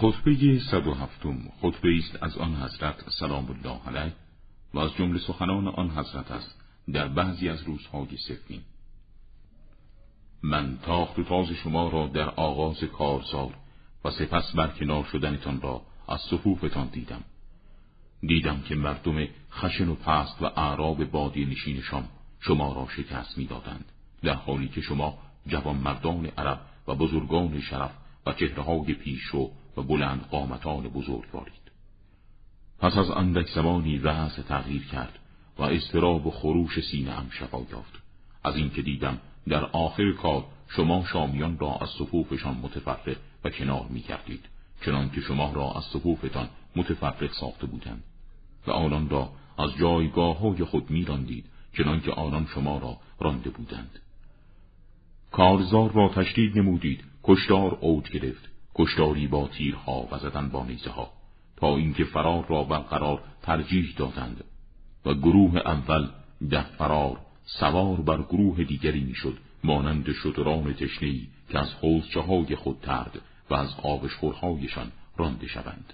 خطبه صد و هفتم خطبه است از آن حضرت سلام الله علیه و از جمله سخنان آن حضرت است در بعضی از روزهای سفین. من تاخت و تاز شما را در آغاز کارزار و سپس برکنار شدنتان را از صفوفتان دیدم. دیدم که مردم خشن و پست و اعراب بادی نشینشان شما را شکست می‌دادند در حالی که شما جوان مردان عرب و بزرگان شرف و چهرههای پیشرو بلند قامتان بزرگوارید پس از اندک زمانی وضع تغییر کرد و اضطراب و خروش سینه هم شفا یافت. از اینکه دیدم در آخر کار شما شامیان را از صفوفشان متفرق و کنار می کردید چنان که شما را از صفوفتان متفرق ساخته بودند و آنان را از جایگاه های خود می راندید چنان که آنان شما را رانده بودند. کارزار را تشدید نمودید کشتار اوج گرفت کشتاری با تیرها و زدن با نیزه ها تا اینکه فرار را برقرار ترجیح دادند و گروه اول در فرار سوار بر گروه دیگری می‌شد مانند شتران تشنهای که از حوزچه خود ترد و از آبشخورهایشان رانده شوند.